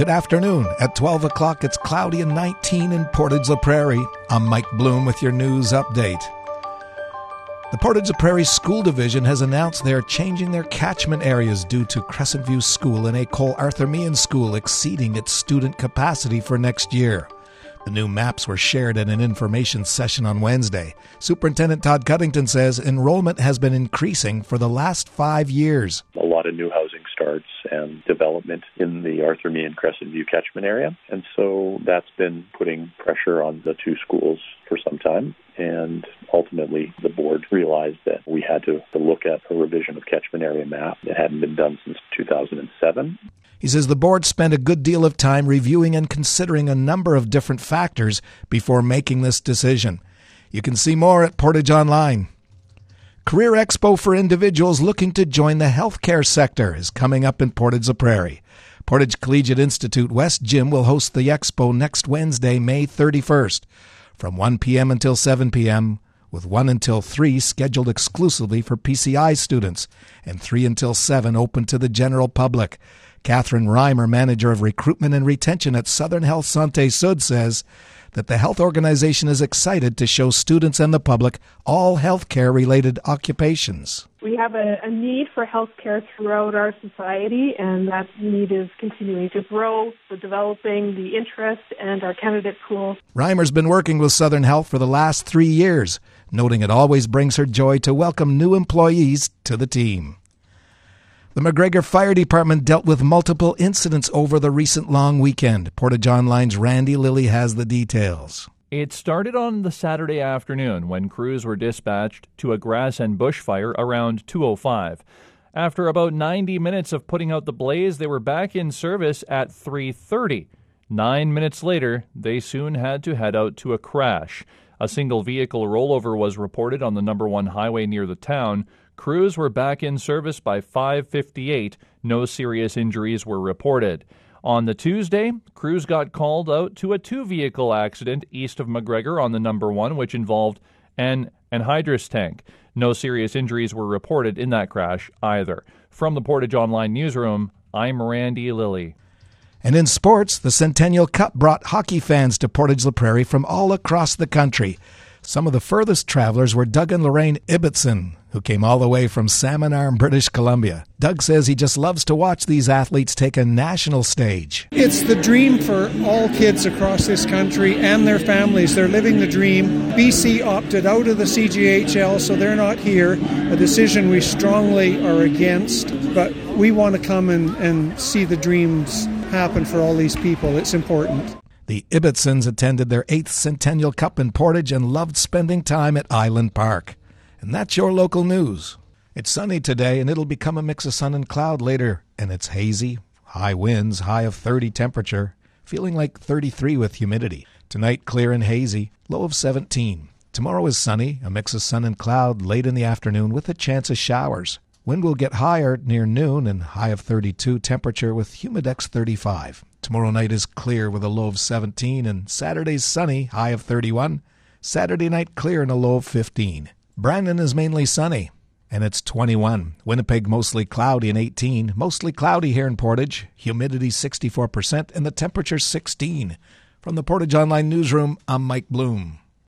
Good afternoon. At 12 o'clock, it's cloudy and 19 in Portage la Prairie. I'm Mike Bloom with your news update. The Portage la Prairie School Division has announced they are changing their catchment areas due to Crescent View School and École Arthur Meighen School exceeding its student capacity for next year. The new maps were shared at an information session on Wednesday. Superintendent Todd Cuttington says enrollment has been increasing for the last five years. A lot of new housing starts and development in the Arthur Meighen Crescent View catchment area. And so that's been putting pressure on the two schools for some time. And ultimately, the board realized that we had to, to look at a revision of catchment area map that hadn't been done since 2007. He says the board spent a good deal of time reviewing and considering a number of different factors before making this decision. You can see more at Portage Online. Career Expo for individuals looking to join the healthcare sector is coming up in Portage la Prairie. Portage Collegiate Institute West Gym will host the expo next Wednesday, May 31st, from 1 p.m. until 7 p.m., with 1 until 3 scheduled exclusively for PCI students, and 3 until 7 open to the general public. Catherine Reimer, manager of recruitment and retention at Southern Health Santé Sud, says that the health organization is excited to show students and the public all healthcare related occupations. We have a, a, need for healthcare throughout our society, and that need is continuing to grow. We're developing the interest and our candidate pool. Reimer's been working with Southern Health for the last three years, noting it always brings her joy to welcome new employees to the team. The McGregor Fire Department dealt with multiple incidents over the recent long weekend. Portage Online's Randy Lilly has the details. It started on the Saturday afternoon when crews were dispatched to a grass and bush fire around 205. After about 90 minutes of putting out the blaze, they were back in service at 3:30. 9 minutes later, they soon had to head out to a crash. A single vehicle rollover was reported on the number 1 highway near the town. Crews were back in service by 5:58. No serious injuries were reported. On the Tuesday, crews got called out to a two-vehicle accident east of McGregor on the number 1 which involved an anhydrous tank. No serious injuries were reported in that crash either. From the Portage Online newsroom, I'm Randy Lilly. And in sports, the Centennial Cup brought hockey fans to Portage la Prairie from all across the country. Some of the furthest travelers were Doug and Lorraine Ibbotson, who came all the way from Salmon Arm, British Columbia. Doug says he just loves to watch these athletes take a national stage. It's the dream for all kids across this country and their families. They're living the dream. BC opted out of the CJHL, so they're not here. A decision we strongly are against, but we want to come and, and see the dreams happen for all these people. It's important. The Ibbotsons attended their eighth Centennial Cup in Portage and loved spending time at Island Park. And that's your local news. It's sunny today, and it'll become a mix of sun and cloud later, and it's hazy, high winds, high of 30 temperature, feeling like 33 with humidity. Tonight, clear and hazy, low of 17. Tomorrow is sunny, a mix of sun and cloud late in the afternoon with a chance of showers. Wind will get higher near noon and high of 32 temperature with humidex 35. Tomorrow night is clear with a low of 17 and Saturday's sunny, high of 31. Saturday night clear and a low of 15. Brandon is mainly sunny, and it's 21. Winnipeg mostly cloudy and 18. Mostly cloudy here in Portage. Humidity 64%, and the temperature 16. From the Portage Online Newsroom, I'm Mike Bloom.